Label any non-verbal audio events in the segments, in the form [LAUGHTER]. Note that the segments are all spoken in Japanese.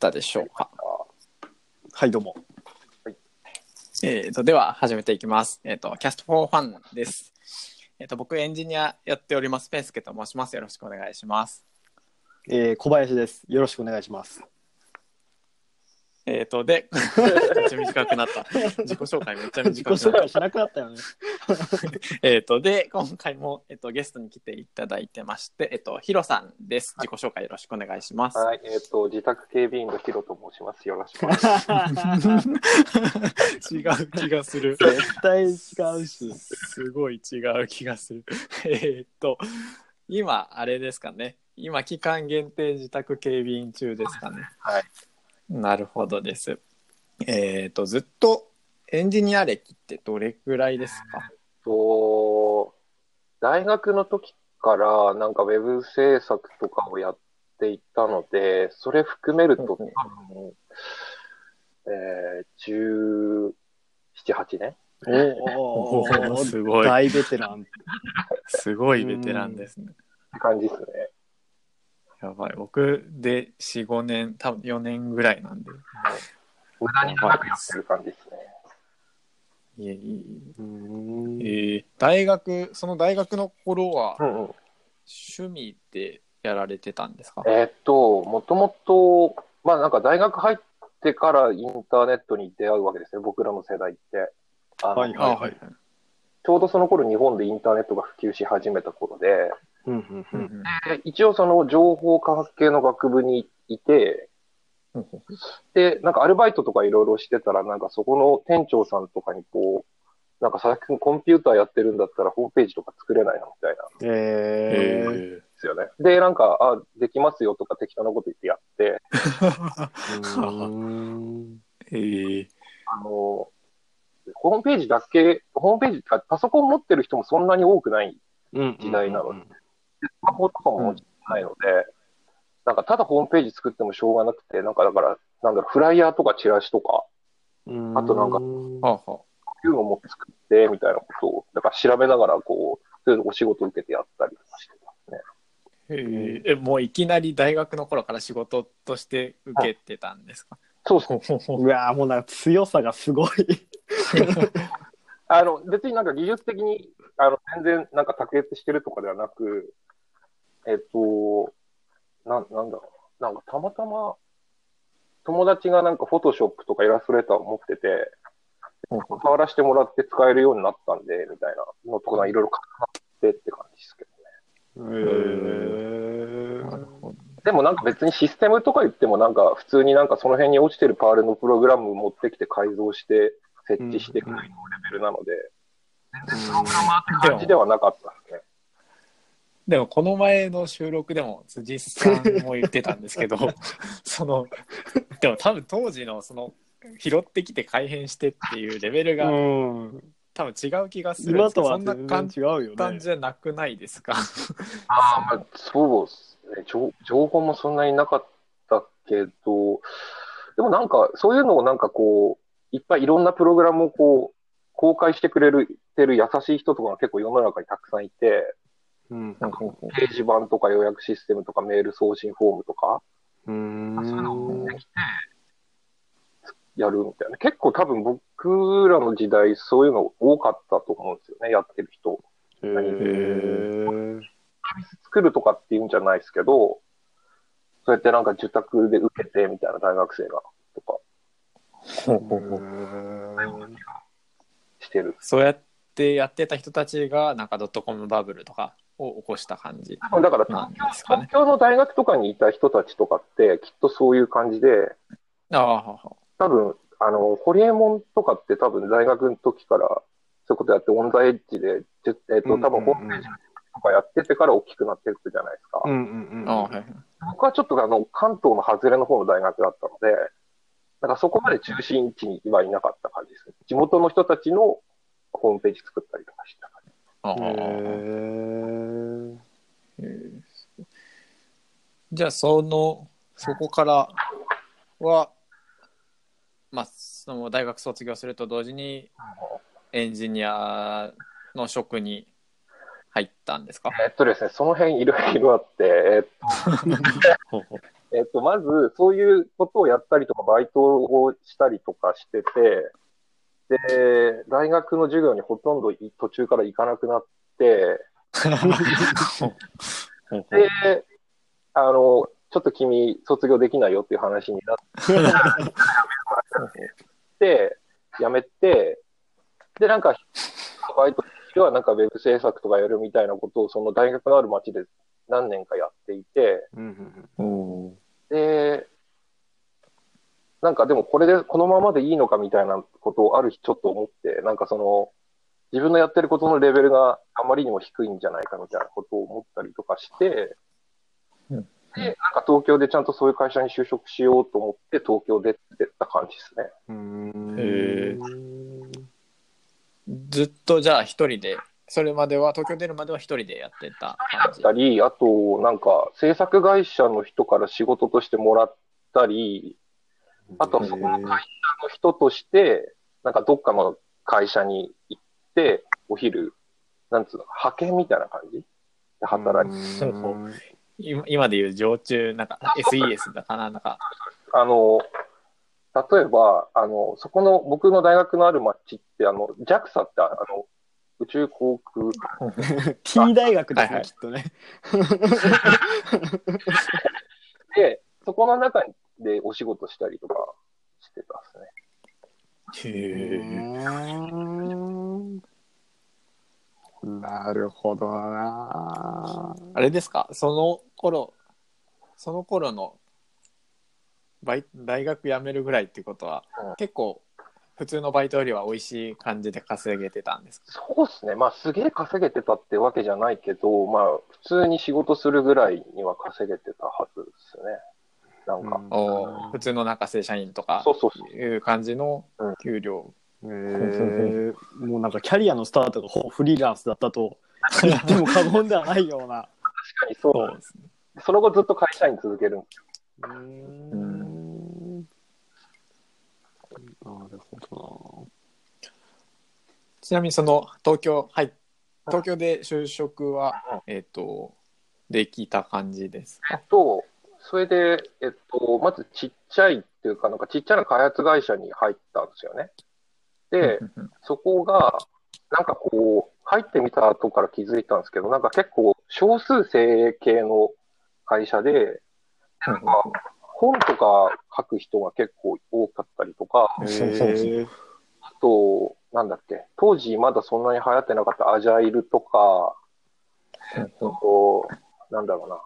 たでしょうか。はい、どうも。えー、とでは始めていきます。えっ、と、キャストフォーファンです。えっ、と、僕エンジニアやっております、ペンスケと申します。よろしくお願いします。えー、小林です。よろしくお願いします。えっ、と、で、[LAUGHS] めっちゃ短くなった。自己紹介めっちゃ短くなった紹介。しなくなったよね。[LAUGHS] えっと、で、今回も、えっ、と、ゲストに来ていただいてまして、えっ、と、ヒロさんです。自己紹介よろしくお願いします。はい、えっ、と、自宅警備員のヒロと申します。よろしくお願いします。[LAUGHS] 違う気がする。絶対違うし。すごい違う気がする。えーっと、今、あれですかね。今、期間限定自宅警備員中ですかね。はい。なるほどです。えーっと、ずっとエンジニア歴ってどれくらいですか？と、大学の時からなんかウェブ制作とかをやっていたので、それ含めると多分、えー、17、8年？お [LAUGHS] おーすごい大ベテラン。[LAUGHS] すごいベテランですね。って感じですね。やばい。僕で4、5年、多分4年ぐらいなんで。無駄に長くやってる感じですね。いえいえいうんええー大学、その大学の頃はうんうん。趣味でやられてたんですか？えーっと、もともと、まあなんか大学入ってからインターネットに出会うわけですね、僕らの世代って。あのはいあはい。ちょうどその頃日本でインターネットが普及し始めた頃で、うんうんうん。で一応その情報科学系の学部にいて、で、なんかアルバイトとかいろいろしてたら、なんかそこの店長さんとかにこう、なんか佐々木くんコンピューターやってるんだったらホームページとか作れないのみたいな。んえですよね。で、なんか、あ、できますよとか適当なこと言ってやって、うんえー。あの、ホームページだけ、ホームページか、パソコン持ってる人もそんなに多くないうん時代なのでスマホとかももちないので、なんかただホームページ作ってもしょうがなくて、なんかだから、なんだろう、フライヤーとかチラシとか、うんあとなんかはあはあいうのも作って、みたいなことを、だから調べながら、こう、そういうのお仕事受けてやったりとかしてますね。えもういきなり大学の頃から仕事として受けてたんですか？そうそう。うわーもうなんか強さがすごい。[LAUGHS] あの、別になんか技術的に、あの、全然なんか卓越してるとかではなく、えっと、なん、なんだろう。なんかたまたま、友達がなんかフォトショップとかイラストレーターを持ってて、触らせてもらって使えるようになったんで、みたいなのとかいろいろ重なってって感じですけどね。へなるほどでもなんか別にシステムとか言ってもなんか普通になんかその辺に落ちてるパールのプログラム持ってきて改造して設置してくらいのレベルなので、全然プログラマーって感じではなかったですね。でもこの前の収録でも辻さんも言ってたんですけど [LAUGHS] そのでも多分当時のその拾ってきて改変してっていうレベルがうん多分違う気がする今とは全然んな簡違うよね。単じゃなくないですか？ああ、まあ、そうですね情。情報もそんなになかったけど、でもなんかそういうのをなんかこう、いっぱいいろんなプログラムをこう、公開してくれる、てる優しい人とかが結構世の中にたくさんいて、うん。なんか掲示板とか予約システムとかメール送信フォームとか、うん。そういうのを持ってきて、やるみたいな。結構多分僕らの時代、そういうの多かったと思うんですよね、やってる人。へー。作るとかっていうんじゃないですけど、そうやってなんか受託で受けてみたいな大学生が、とか。してる。そうやってやってた人たちがなんかドットコムバブルとかを起こした感じだからなん東ですかね京。東京の大学とかにいた人たちとかって、きっとそういう感じで、ああはは多分、あの、ホリエモンとかって多分大学の時から、そういうことやってオンザエッジで、じえっ、と、多分ホームページとかやっててから大きくなってるじゃないですか。うんうんうんああはいはい僕はちょっとあの、関東の外れの方の大学だったので、なんかそこまで中心地にはいなかった感じですね。地元の人たちのホームページ作ったりとかしてた感じ。ああ。えじゃあそのそこからはまあその大学卒業すると同時にエンジニアの職に入ったんですか？えっとですね、その辺いろいろあって、えっと、[LAUGHS] えっと、まず、そういうことをやったりとか、バイトをしたりとかしてて、で、大学の授業にほとんどい途中から行かなくなって、[LAUGHS] で、あの、ちょっと君、卒業できないよっていう話になって、[LAUGHS] 辞めて、で、なんか、バイトではなんかウェブ制作とかやるみたいなことを、その大学のある町で何年かやっていて、で、なんかでもこれでこのままでいいのかみたいなことをある日ちょっと思って、なんかその、自分のやってることのレベルがあまりにも低いんじゃないかみたいなことを思ったりとかして、うんで、なんか東京でちゃんとそういう会社に就職しようと思って東京出てった感じですね。うんへずっとじゃあ一人で、それまでは、東京出るまでは一人でやってた感じだっ。たり、あと、なんか制作会社の人から仕事としてもらったり、あとはそこの会社の人として、なんかどっかの会社に行って、お昼、なんつうの、派遣みたいな感じ？で働いて、そうそう。今今でいう常駐、なんか SES だかな、なんか。あの、例えば、あの、そこの、僕の大学のある町って、あの、JAXA って、あの、宇宙航空、[LAUGHS] T 大学ですね、はいはい。きっとね。[LAUGHS] で、そこの中でお仕事したりとかしてたですね。へなるほどな。あれですか？その頃、その頃のバイ大学辞めるぐらいってことは、うん結構普通のバイトよりは美味しい感じで稼げてたんですか？そうですね。まあ、すげえ稼げてたってわけじゃないけど、まあ、普通に仕事するぐらいには稼げてたはずですね。なんか、お普通のなんか正社員とかそうそうそう。いう感じのうん給料。えー、もうなんかキャリアのスタートがほぼフリーランスだったと [LAUGHS] 言っても過言ではないような。確かにそう。そうですね。その後ずっと会社員続けるんですよ。うんなるほちなみにその東京、はい、東京で就職は、えっ、と、できた感じですか？と、それで、えっと、まずちっちゃいっていうか、なんかちっちゃな開発会社に入ったんですよね。で、そこが、なんかこう、入ってみた後から気づいたんですけど、なんか結構少数精鋭系の会社で、なんか本とか書く人が結構多かったりとか、あと、なんだっけ、当時まだそんなに流行ってなかったアジャイルとか、えっと、なんだろうな。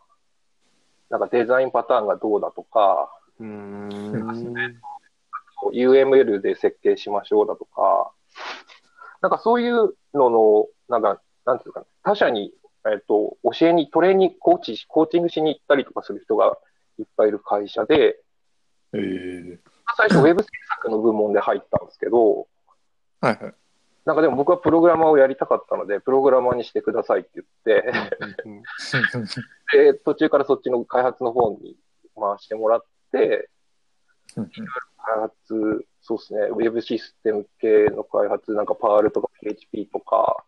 なんかデザインパターンがどうだとか、ー、うん。UML で設計しましょうだとか、なんかそういうのの、なんか、なんていうかな、他社に、えっと、教えに、トレーニング、コーチし、コーチングしに行ったりとかする人がいっぱいいる会社で、えー最初ウェブ制作の部門で入ったんですけど、はいはい。なんかでも僕はプログラマーをやりたかったので、プログラマーにしてくださいって言って、[LAUGHS] で、途中からそっちの開発の方に回してもらって、開発、そうですね、ウェブシステム系の開発、なんかパールとか PHP とか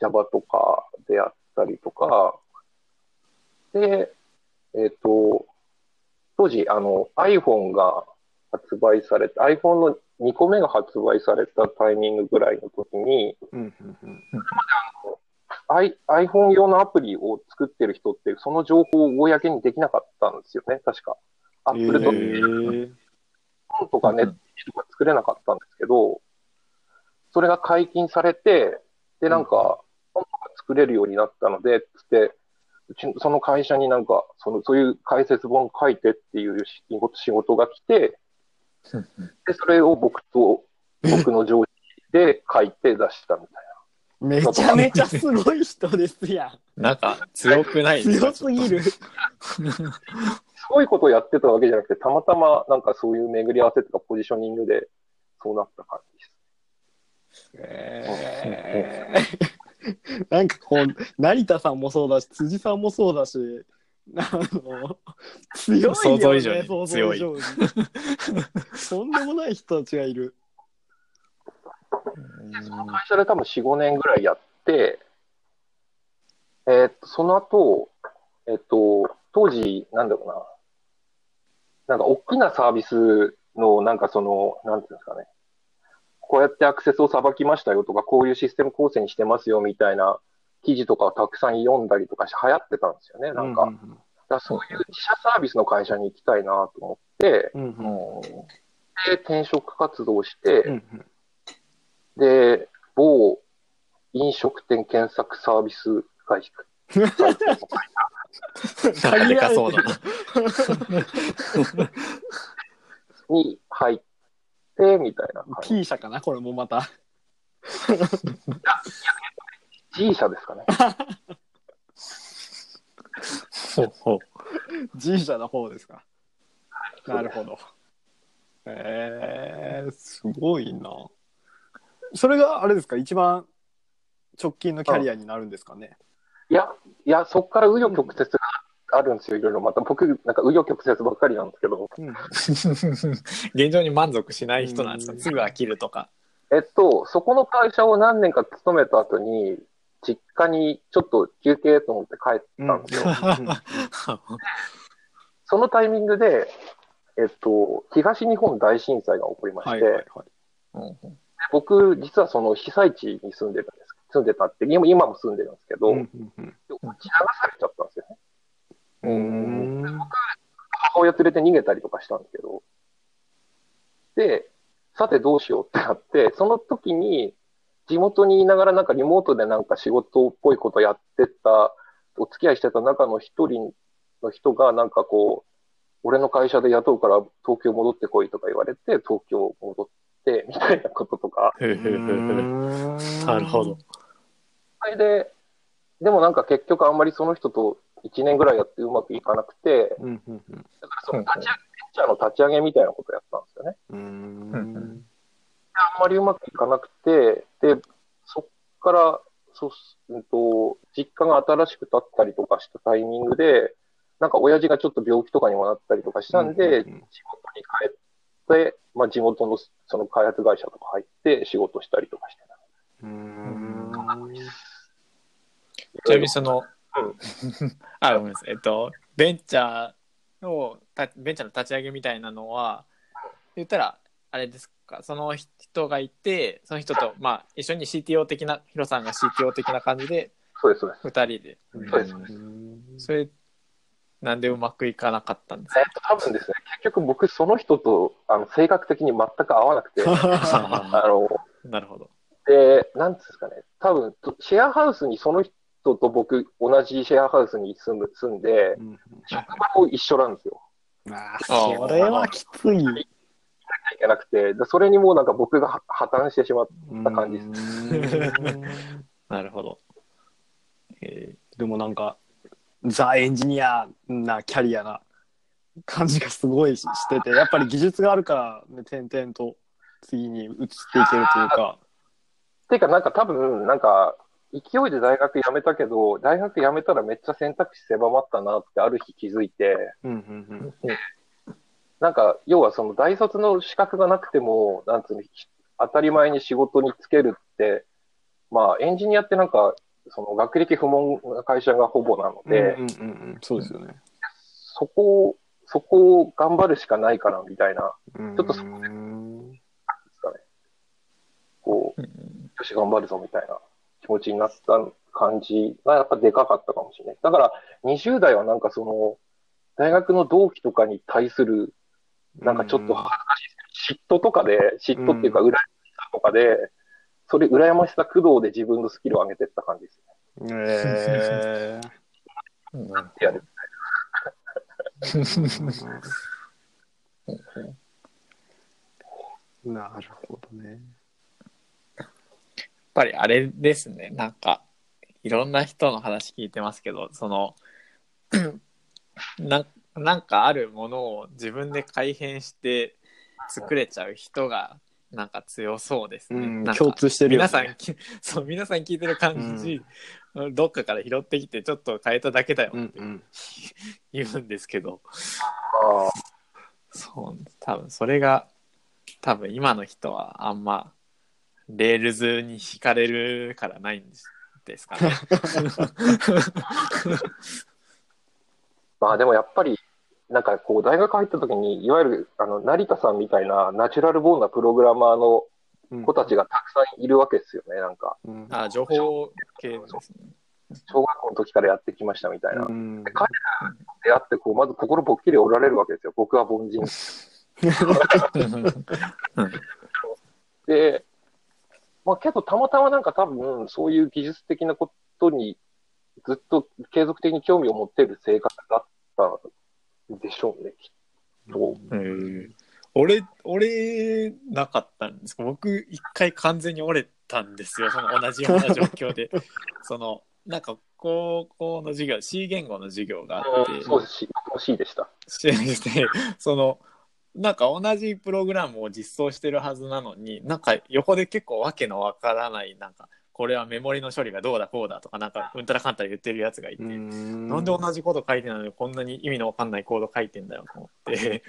Java とかでやったりとか、で、えっ、と、当時、あの、iPhone が発売されて、iPhone の2個目が発売されたタイミングぐらいの時に、うん。I、iPhone 用のアプリを作ってる人って、その情報を公にできなかったんですよね、確か。Apple とえー本とかネットとか作れなかったんですけど、それが解禁されて、で、なんか、本とか作れるようになったので、つって、うちその会社になんか、その、そういう解説本書いてっていう仕事仕事が来て、で、それを僕と、僕の上司で書いて出したみたいめちゃめちゃすごい人ですやなんか強くないん。ですか？強すぎる。な。すごいことをやってたわけじゃなくて、たまたまなんかそういう巡り合わせとかポジショニングで、そうなった感じです。えー [LAUGHS] なんかこう、成田さんもそうだし、辻さんもそうだし、あの、強いよね、想像以上に想像以上にとんでもない人たちがいる。その会社で多分4、5年ぐらいやって、えーっと、その後、えっと、当時、なんだろなんか大きなサービスの、なんかその、なんていうんですかね。こうやってアクセスをさばきましたよとか、こういうシステム構成にしてますよみたいな記事とかをたくさん読んだりとかして流行ってたんですよね。なんか、うだからそういう自社サービスの会社に行きたいなと思って、うんうんもで、転職活動して、うんうんで、某飲食店検索サービス会社う、なんかでかそうだな。に入って、みたいな。P 社かなこれもまた。G 社ですかね。ほうほう G 社の方ですか。なるほど。えー、すごいな。それがあれですか？一番直近のキャリアになるんですかね？いや、いや、そこから紆余曲折があるんですよ、いろいろ。また僕、なんか紆余曲折ばっかりなんですけど。うん現状に満足しない人なんですかうんすぐ飽きるとか。えっと、そこの会社を何年か勤めた後に、実家にちょっと休憩と思って帰ったんですよ。そのタイミングで、えっと、東日本大震災が起こりまして、僕、実はその被災地に住んでたんです。住んでたって、今今も住んでるんですけど、うち流されちゃったんですよね。うんうん母親連れて逃げたりとかしたんですけど。で、さてどうしようってなって、その時に地元にいながらなんかリモートでなんか仕事っぽいことやってた、お付き合いしてた中の一人の人がなんかこう、俺の会社で雇うから東京戻ってこいとか言われて、東京戻って、みたいなこととか。なるほど。それで、でもなんか結局あんまりその人と1年ぐらいやってうまくいかなくて、だからその立ち上げ、ベンチャーの立ち上げみたいなことやったんですよね。うんあんまりうまくいかなくて、で、そっから、そうす、うんと、実家が新しく建ったりとかしたタイミングで、なんか親父がちょっと病気とかにもなったりとかしたんで、うんうんうん。地元に帰って、まあ地元のその開発会社とか入って仕事したりとかしてた。うん。ちなみにそのうん、[LAUGHS] あ、ごめんなさい。えっと、ベンチャーの、たベンチャーの立ち上げみたいなのは、言ったら、あれですか、その人がいて、その人と、まあ、一緒に CTO 的な、ヒロさんが CTO 的な感じで、そうです、そうです。二人で。そうですそれ、なんでうまくいかなかったんですえっと、多分ですね、結局僕その人と、あの、性格的に全く合わなくて、[LAUGHS] [LAUGHS] あかの、なるほど。で、なんつうんですかね、多分、とシェアハウスにその人と僕、同じシェアハウスに住む、住んで、職場も一緒なんですよ。あーそれはきつい。いけなくて、でそれにもうなんか僕がは破綻してしまった感じです。なるほど。えでもなんか、ザ・エンジニアなキャリアな感じがすごいししてて、やっぱり技術があるから、ね、点々と次に移っていけるというか。ていうか、なんか多分、なんか、勢いで大学辞めたけど、大学辞めたらめっちゃ選択肢狭まったなってある日気づいて、うんうんなんか、要はその大卒の資格がなくても、なんつうの、ひ当たり前に仕事に就けるって、まあ、エンジニアってなんか、その学歴不問な会社がほぼなのうん。で、うんうんうん、そうですよね。そこを、そこを頑張るしかないかな、みたいな、ちょっとそうんですかね。こう、ーよし、頑張るぞ、みたいな気持ちになった感じがやっぱでかかったかもしれない。だから、20代はなんかその、大学の同期とかに対する、なんかちょっと恥ずかしいですけど、嫉妬とかで、嫉妬っていうか、羨ましさとかで、それ、羨ましさ駆動で自分のスキルを上げていった感じですね。えうんでやるー、なるほどね。やっぱりあれですね、なんか、いろんな人の話聞いてますけど、その、[CLEARS THROAT] ななんかあるものを自分で改変して作れちゃう人が、なんか強そうですね。うんなんか共通してるよね皆さんき、[LAUGHS] そう、皆さん聞いてる感じ、どっかから拾ってきてちょっと変えただけだよってうんうん。[LAUGHS] 言うんですけど、ああ、そう、多分それが、多分今の人はあんま、 Rails に惹かれるからないんですですかね。[LAUGHS] まあでもやっぱり、なんかこう、大学入った時に、いわゆる、あの、成田さんみたいなナチュラルボーンなプログラマーのうん子たちがたくさんいるわけですよね。なんか、うんあ、情報系ですね。小学校の時からやってきましたみたいな。うんで彼らであって、こう、まず心ぽっきり折られるわけですよ。僕は凡人。[LAUGHS] で、まあけどたまたまなんか多分、そういう技術的なことにずっと継続的に興味を持っている性格だったんでしょうね、きっと。うん俺、俺、なかったんです僕、一回完全に折れたんですよ。その同じような状況で。[LAUGHS] その、なんか、高校の授業、C 言語の授業があって、そうです C でした。して、その、なんか同じプログラムを実装してるはずなのに、なんか横で結構わけのわからない、なんか、これはメモリの処理がどうだこうだとか、なんか、うんたらかんたら言ってるやつがいて、ななんで同じこと書いてないのにこんなに意味のわかんないコード書いてんだよと思って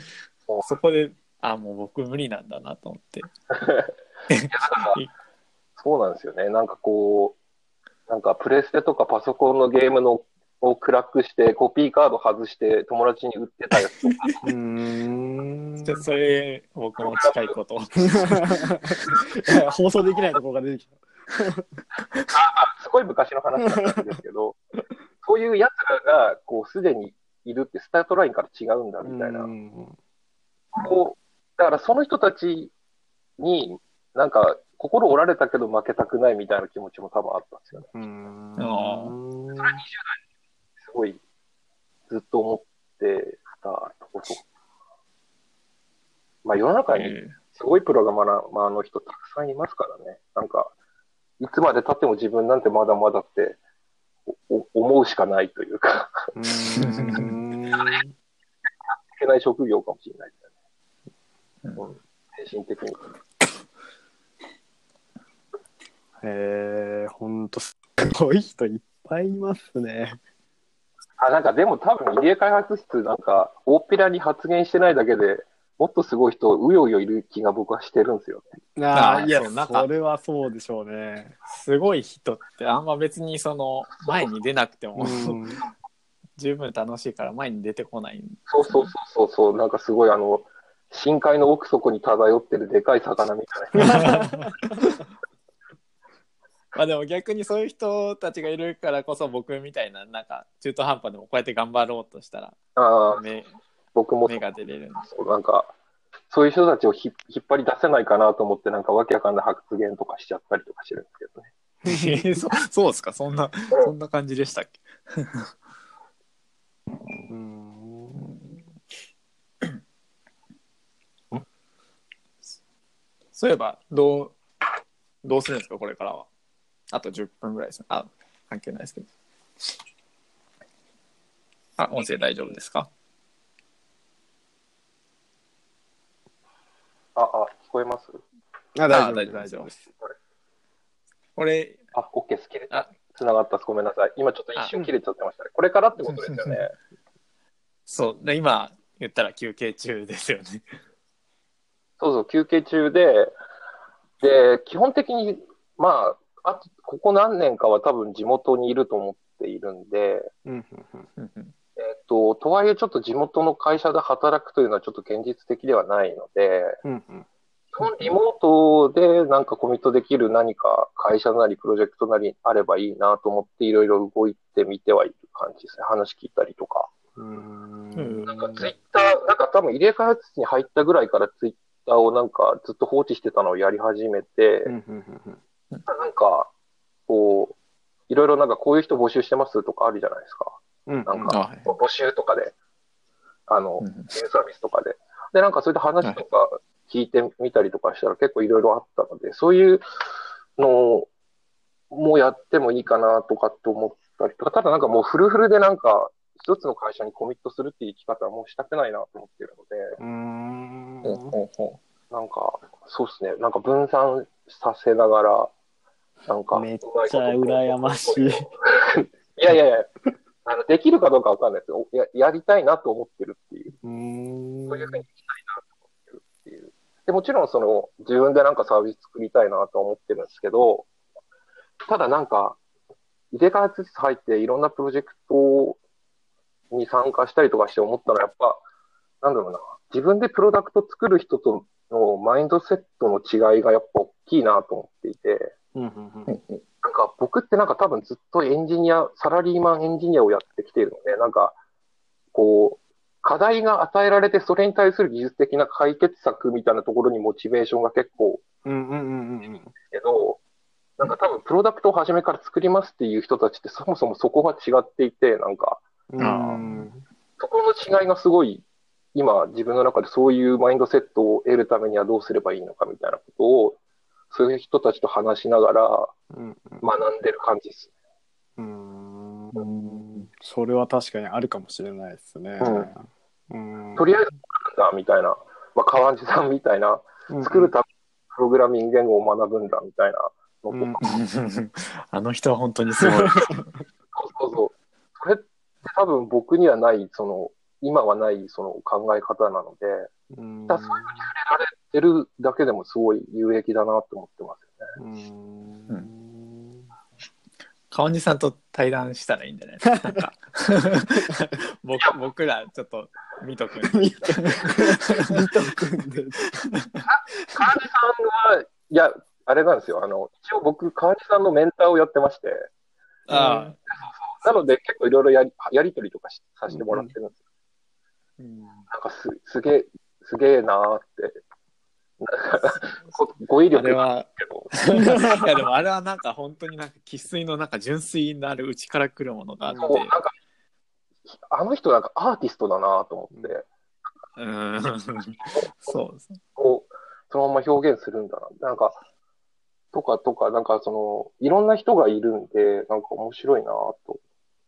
そこで、あ、もう僕無理なんだなと思って。[LAUGHS] そうなんですよね。なんかこう、なんかプレステとかパソコンのゲームのをクラックして、コピーカード外して友達に売ってたやつとか、[LAUGHS] うんちょそれ、僕も近いことを。放送できないところが出てきた。すごい昔の話だったんですけど、そういう奴らが、こう、すでにいるってスタートラインから違うんだみたいな。うんこう、だからその人たちに、なんか、心折られたけど負けたくないみたいな気持ちも多分あったんですよね。うんあすごい、ずっと思ってたこと。まあ世の中にすごいプログラマーの人たくさんいますからね。なんか、いつまで経っても自分なんてまだまだって思うしかないというか、うんいけない職業かもしれないですよね。うん、精神的に。へえ、ほんとすごい人いっぱいいますね。あ、なんかでも多分入江開発室なんか大っぴらに発言してないだけでもっとすごい人うようよいる気が僕はしてるんですよね。ああ、いや、なんかそれはそうでしょうね。すごい人ってあんま別にその前に出なくてもうん [LAUGHS] 十分楽しいから前に出てこない。そうそうそうそうそう、なんかすごいあの、深海の奥底に漂ってるでかい魚みたいな。[LAUGHS] まあでも逆にそういう人たちがいるからこそ僕みたいななんか中途半端でもこうやって頑張ろうとしたらああ、目僕も目が出れるんそうなんか、そういう人たちをひ引っ張り出せないかなと思って、なんかわけわかんない発言とかしちゃったりとかしてるんですけどね。で [LAUGHS] そそうですか？そんな [LAUGHS] そんな感じでしたっけ？[LAUGHS] うん。そういえばどうどうするんですか？これからはあと10分ぐらいですねあ関係ないですけどあ音声大丈夫ですか？あ、あ、聞こえます？あ、大丈夫大丈夫大丈夫です。これあ、OK です。切れあた。繋がったです。ごめんなさい。今ちょっと一瞬切れちゃってましたね。これからってことですよね。そうで今言ったら休憩中ですよねそうそう、休憩中で、で、基本的に、まあ、あと、ここ何年かは多分地元にいると思っているんで、うんえっと、とはいえちょっと地元の会社で働くというのはちょっと現実的ではないので、うんうん基本リモートでなんかコミットできる何か会社なりプロジェクトなりあればいいなと思っていろいろ動いてみてはいる感じですね。話聞いたりとか。うん。うんなんかツイッター、なんか多分入れ開発室に入ったぐらいからツイッターをなんかずっと放置してたのをやり始めて、うん。うん。うん。なんか、こう、いろいろなんかこういう人募集してますとかあるじゃないですか。うん。なんか、あはい。募集とかで、あの、うんゲームサービスとかで。で、なんかそういった話とか聞いてみたりとかしたら結構いろいろあったので、そういうのもやってもいいかなとかって思ったりとか、ただなんかもうフルフルでなんか一つの会社にコミットするっていう生き方はもうしたくないなと思ってるので、うん。なんか、そうですね、なんか分散させながら、なんか、めっちゃ羨ましい。[LAUGHS] いやいやいや、あの、できるかどうかわかんないですよ。や、やりたいなと思ってるっていう。うんそういうふうにしたいなと思ってるっていう。で、もちろんその、自分でなんかサービス作りたいなと思ってるんですけど、ただなんか、入れ開発室入っていろんなプロジェクトに参加したりとかして思ったのは、やっぱ、なんだろうな、自分でプロダクト作る人とのマインドセットの違いがやっぱ大きいなと思っていて、うんうんうん。なんか僕ってなんか多分ずっとエンジニア、サラリーマンエンジニアをやってきているので、なんか、こう、課題が与えられてそれに対する技術的な解決策みたいなところにモチベーションが結構うんうんうんうんけど、なんか多分プロダクトを初めから作りますっていう人たちってそもそもそこが違っていて、なんか、うん。うんそこの違いがすごい、今自分の中でそういうマインドセットを得るためにはどうすればいいのかみたいなことを、そういう人たちと話しながらうん学んでる感じです。うんうん。それは確かにあるかもしれないですね。うん。とりあえず作るんだみたいな、まあ、川地さんみたいな、作るためにプログラミング言語を学ぶんだみたいなのとか、うん。[LAUGHS] あの人は本当にすごい。[LAUGHS] そうそうそう。それって多分僕にはない、その、今はないその考え方なので、うんだそういうふうに触れられてるだけでもすごい有益だなと思ってますよね。うん川西さんと対談したらいいんじゃないですか？[LAUGHS] か [LAUGHS] 僕僕らちょっと見とくんで。[LAUGHS] 見とくんで。川地さんは、いや、あれなんですよ。あの、一応僕、川地さんのメンターをやってまして、あなので結構いろいろやり、やりとりとかしさせてもらってるんですよ。うん。なんかす、すげえ、すげえなーって。こ語彙力は、[LAUGHS] いやでもあれはなんか本当になんか生粋のなんか純粋なる内から来るものがあって、なんか、あの人なんかアーティストだなと思って、うん、そうです。こう、そのまま表現するんだな。なんか、とかとか、なんかその、いろんな人がいるんで、なんか面白いなと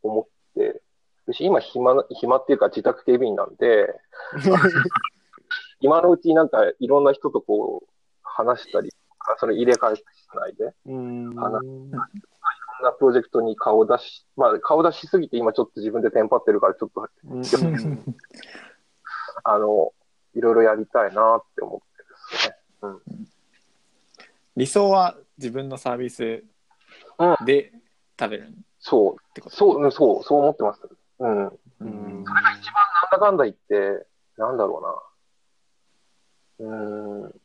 思ってるし、今暇な、暇っていうか自宅警備員なんで、[LAUGHS] 今のうちになんかいろんな人とこう、話したりそれ入れ替えしないで、うんあのそんなプロジェクトに顔出し、まあ顔出しすぎて今ちょっと自分でテンパってるから、ちょっと、うんあの、いろいろやりたいなって思ってですね。理想は自分のサービスで食べるっそう、てこと。そう、うんそう、そう思ってます。うん。うんなんだかんだ言って、なんだろうな。うーん。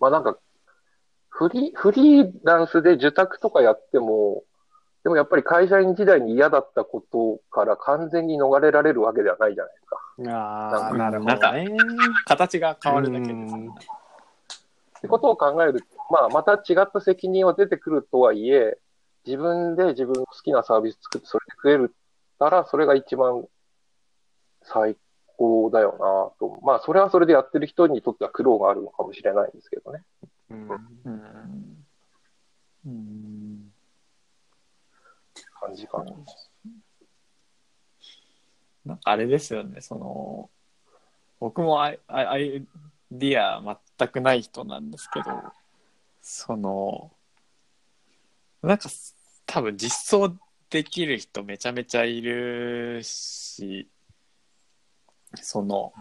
まあなんか、フリー、フリーランスで受託とかやっても、でもやっぱり会社員時代に嫌だったことから完全に逃れられるわけではないじゃないですか。ああ、なるほなんかどね。形が変わるだけですうんね。ってことを考えると、まあまた違った責任は出てくるとはいえ、自分で自分の好きなサービス作ってそれで食えるたら、それが一番最高だよなと。まあそれはそれでやってる人にとっては苦労があるのかもしれないんですけどね。うんうんうん感じかな。なんかあれですよね、その、僕もアイアイアイディア全くない人なんですけど、その、なんか多分実装できる人めちゃめちゃいるし、その、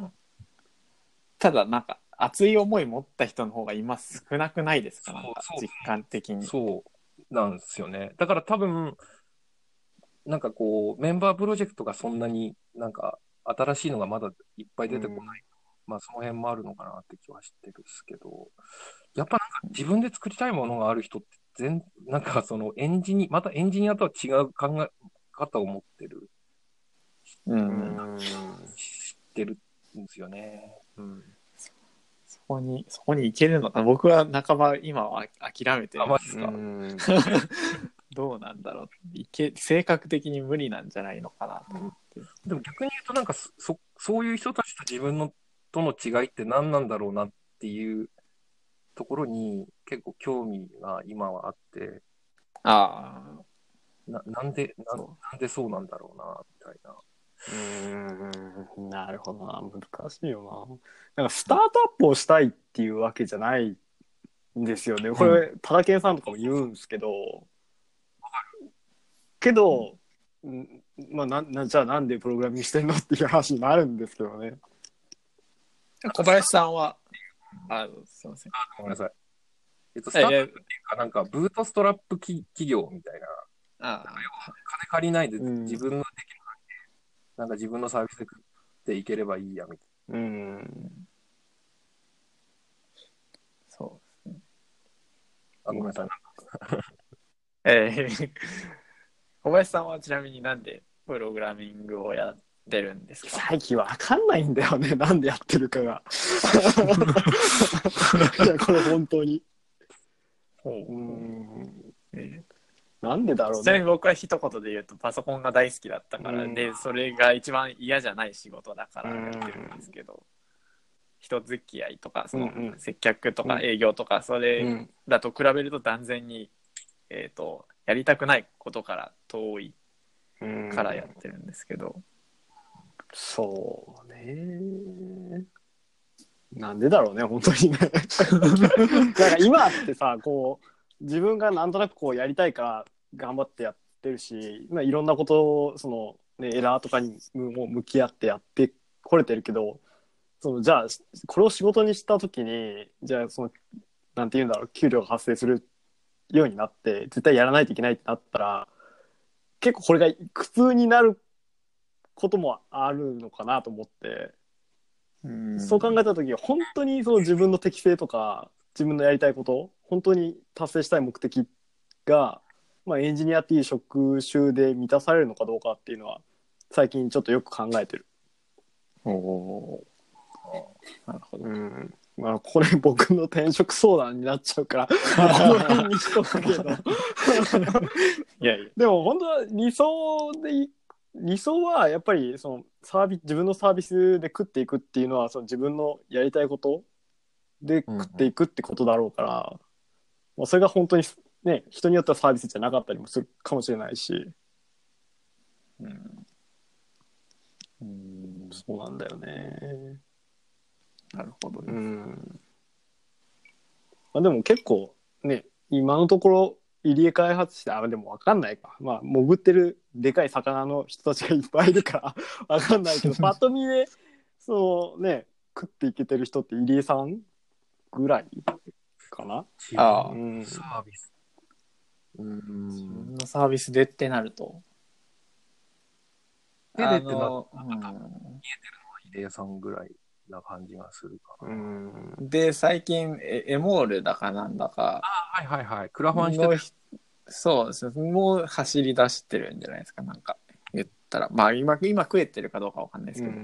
ただなんか熱い思い持った人の方が今少なくないですか？なんか実感的に。そうなんですよね。だから多分、なんかこう、メンバープロジェクトがそんなになんか新しいのがまだいっぱい出てこない。まあその辺もあるのかなって気はしてるんですけど、やっぱなんか自分で作りたいものがある人って全、なんかそのエンジニ、またエンジニアとは違う考え方を持ってる、うん。知ってるんですよね。うん。そこに、そこに行けるのか僕は半ば今は諦めてるんですが、うん [LAUGHS] どうなんだろういけ性格的に無理なんじゃないのかなと思って。でも逆に言うとなんかそ、そそういう人たちと自分のとの違いって何なんだろうなっていうところに結構興味が今はあって、あななんでなそなんでそうなんだろうな、みたいな。うんなるほどな。難しいよな。なんかスタートアップをしたいっていうわけじゃないんですよね。これ、タラケンさんとかも言うんですけど、けど、うんまあなな、じゃあなんでプログラミングしてんのっていう話になるんですけどね。あ。小林さんは、あ、すいません。ごめんなさい。えっと、スタートアップっていうか、なんか、ブートストラップき企業みたいな、あ金借りないでうん自分のできる範囲で、なんか自分のサービスでしていければいいや、みたいうん。そうですね。な。あ、ごめんなさい。[LAUGHS] えー、[LAUGHS] 小林さんはちなみになんでプログラミングをやってるんですか？最近わかんないんだよね。[LAUGHS] なんでやってるかが。[LAUGHS] いや、これ本当に。うん。えなんでだろうね。ーちなみに僕は一言で言うとパソコンが大好きだったから、うんでそれが一番嫌じゃない仕事だからやってるんですけど、人付き合いとかそのうんうん接客とかうん営業とかそれうん。だと比べると断然に、えー、とやりたくないことから遠いうんからやってるんですけど、そうね。なんでだろうね、本当にね。[LAUGHS] なんか今ってさ、こう、自分がなんとなくこうやりたいから頑張ってやってるし、まあ、いろんなことを、その、ね、エラーとかにも向き合ってやってこれてるけど、その、じゃあ、これを仕事にしたときに、じゃあ、その、なんて言うんだろう、給料が発生するようになって、絶対やらないといけないってなったら、結構これが苦痛になることもあるのかなと思って、うん。そう考えた時本当にその自分の適性とか自分のやりたいこと本当に達成したい目的が、まあ、エンジニアっていう職種で満たされるのかどうかっていうのは最近ちょっとよく考えてる。おー。なるほど。うん。まあ、これ僕の転職相談になっちゃうから [LAUGHS] この辺にしとくけど。いやいや、でも本当は理想でい理想はやっぱりそのサービ自分のサービスで食っていくっていうのはその自分のやりたいことで食っていくってことだろうから、まあ、それが本当にね人によってはサービスじゃなかったりもするかもしれないしうんうん、そうなんだよね。なるほどね。うんまあ、でも結構ね今のところ入江開発してあでも分かんないか。まあ潜ってるでかい魚の人たちがいっぱいいるから [LAUGHS] 分かんないけど [LAUGHS] パッと見でそうね食っていけてる人って入江さんぐらいかな、ああ。うん、サービス。うん。自分のサービスでってなると。手でってなあの入江さんぐらいな感じがするかな。で、最近エ、エモールだかなんだかはいはいはい。クラファンしてる。のひそうですね。もう走り出してるんじゃないですか、なんか。言ったら。まあ、今、今食えてるかどうかわかんないですけど。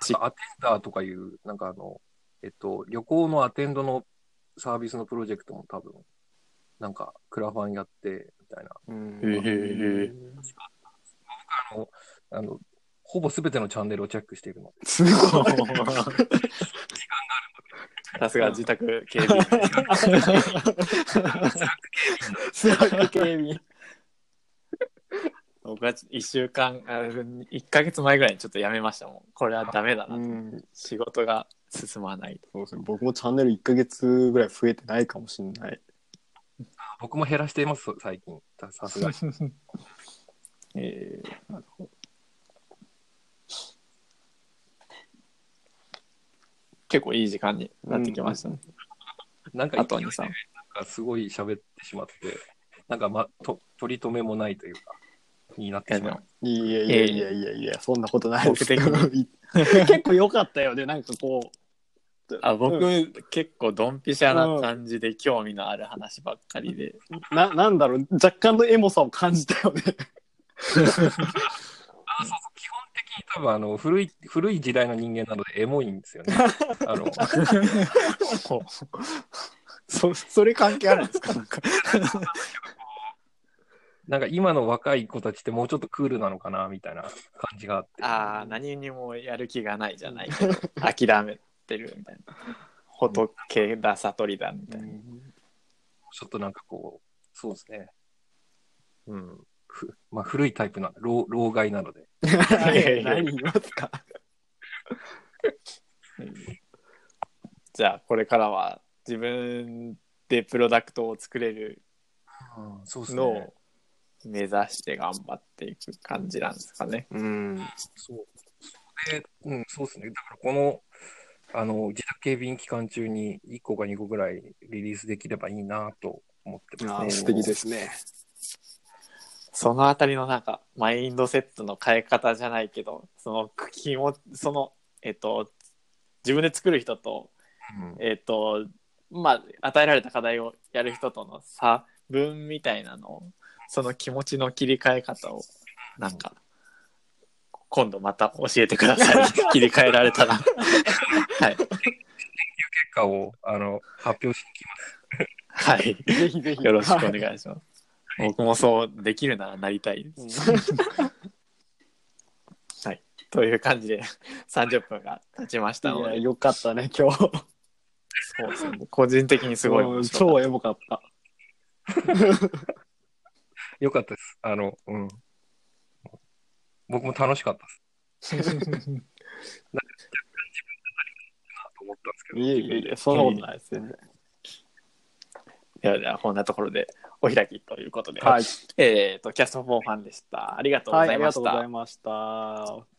ちアテンダーとかいう、なんかあの、えっと、旅行のアテンドのサービスのプロジェクトも多分、なんか、クラファンやって、みたいな。うんへえあの、あの、ほぼ全てのチャンネルをチェックしているので。すごい。さすが自宅警備。員。 Slack 警備。僕は1週間、あ1ヶ月前ぐらいにちょっとやめましたもん。これはダメだなと。うん仕事が進まない。そうですね僕もチャンネル1ヶ月ぐらい増えてないかもしれない僕も減らしています、最近。ささすがに。えーなるほど結構いい時間になってきましたね。なんか、あと2、3。なんかすごい喋ってしまって、なんか、ま、と取り留めもないというか、になってしまう。いやいやいやいやいや、そんなことないです僕的に [LAUGHS] 結構良かったよね、なんかこう。あ僕、うん結構ドンピシャな感じで興味のある話ばっかりで。な、なんだろう、若干のエモさを感じたよね。[LAUGHS] あそうそう基本多分あの古い古い時代の人間なのでエモいんですよね。[LAUGHS] あの [LAUGHS] そ [LAUGHS] それ関係あるんですか？なんかなんか今の若い子たちってもうちょっとクールなのかなみたいな感じがあって。ああ、何にもやる気がないじゃないけど、諦めてるみたいな。仏だ、悟りだみたいな。ちょっとなんかこう、そうですね。うん。ふまあ古いタイプな、老老害なので。[LAUGHS] 何言いますか？[LAUGHS] じゃあ、これからは自分でプロダクトを作れるのね。を目指して頑張っていく感じなんですかね。うん。そう。で、うん、そうですね。だからこの、あの、自宅警備員期間中に1個か2個ぐらいリリースできればいいなと思ってますね。素敵ですね。そのあたりのなんか、マインドセットの変え方じゃないけど、その気も、その、えっと、自分で作る人と、うんえっと、まあ、与えられた課題をやる人との差分みたいなのを、その気持ちの切り替え方を、なんか、今度また教えてください。[LAUGHS] 切り替えられたら。はい。結果を、あの、発表しに来ます。はい。[LAUGHS] ぜひぜひ。よろしくお願いします。僕もそうできるならなりたいです。はい。という感じで30分が経ちましたので、いやよかったね、今日。そうですね。個人的にすごい超エモかった。[LAUGHS] よかったです。あの、うん。僕も楽しかったです。[LAUGHS] なんか若干自分で何かなと思ったんですけど。いえいえいえ、そんなことないです、全然。た。ではでは、こんなところでお開きということで、はい。えっ、と、キャストフォーファンでした。ありがとうごはい、ありがとうざいました。ございました。